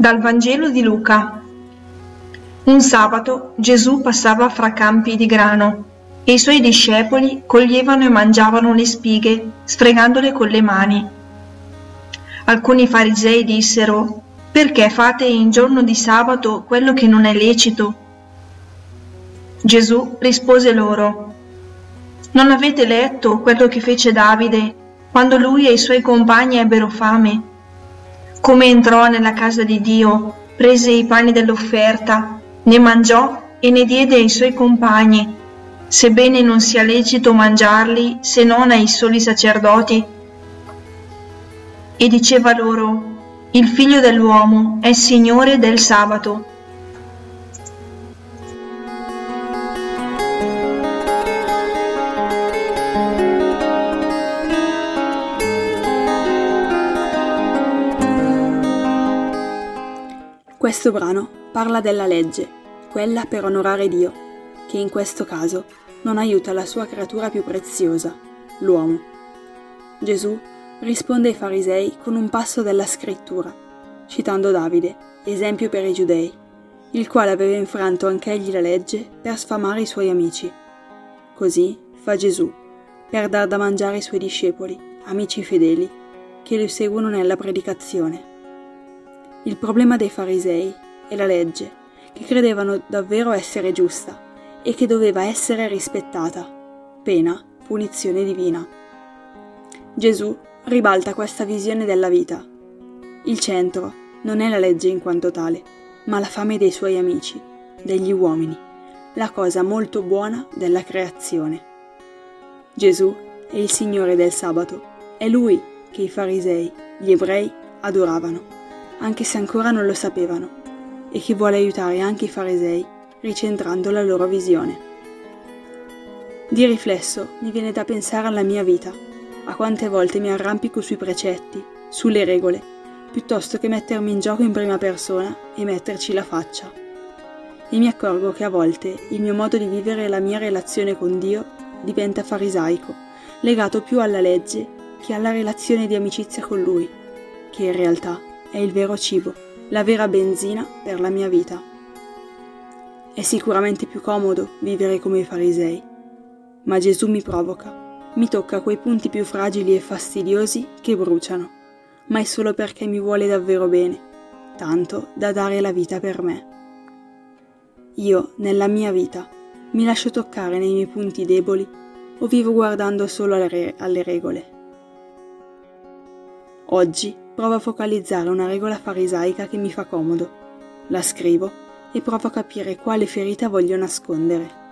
Dal Vangelo di Luca. Un sabato Gesù passava fra campi di grano e i suoi discepoli coglievano e mangiavano le spighe, sfregandole con le mani. Alcuni farisei dissero, perché fate in giorno di sabato quello che non è lecito? Gesù rispose loro, non avete letto quello che fece Davide quando lui e i suoi compagni ebbero fame? Come entrò nella casa di Dio, prese i pani dell'offerta, ne mangiò e ne diede ai suoi compagni, sebbene non sia lecito mangiarli se non ai soli sacerdoti. E diceva loro, il figlio dell'uomo è Signore del sabato. Questo brano parla della legge, quella per onorare Dio, che in questo caso non aiuta la sua creatura più preziosa, l'uomo. Gesù risponde ai farisei con un passo della scrittura, citando Davide, esempio per i giudei, il quale aveva infranto anch'egli la legge per sfamare i suoi amici. Così fa Gesù, per dar da mangiare ai suoi discepoli, amici fedeli, che lo seguono nella predicazione. Il problema dei farisei è la legge, che credevano davvero essere giusta e che doveva essere rispettata, pena punizione divina. Gesù ribalta questa visione della vita. Il centro non è la legge in quanto tale, ma la fame dei suoi amici, degli uomini, la cosa molto buona della creazione. Gesù è il Signore del sabato, è Lui che i farisei, gli ebrei, adoravano anche se ancora non lo sapevano, e che vuole aiutare anche i farisei, ricentrando la loro visione. Di riflesso mi viene da pensare alla mia vita, a quante volte mi arrampico sui precetti, sulle regole, piuttosto che mettermi in gioco in prima persona e metterci la faccia. E mi accorgo che a volte il mio modo di vivere la mia relazione con Dio diventa farisaico, legato più alla legge che alla relazione di amicizia con Lui, che in realtà è il vero cibo, la vera benzina per la mia vita. È sicuramente più comodo vivere come i farisei, ma Gesù mi provoca, mi tocca quei punti più fragili e fastidiosi che bruciano, ma è solo perché mi vuole davvero bene, tanto da dare la vita per me. Io, nella mia vita, mi lascio toccare nei miei punti deboli o vivo guardando solo alle, re- alle regole? Oggi provo a focalizzare una regola farisaica che mi fa comodo. La scrivo e provo a capire quale ferita voglio nascondere.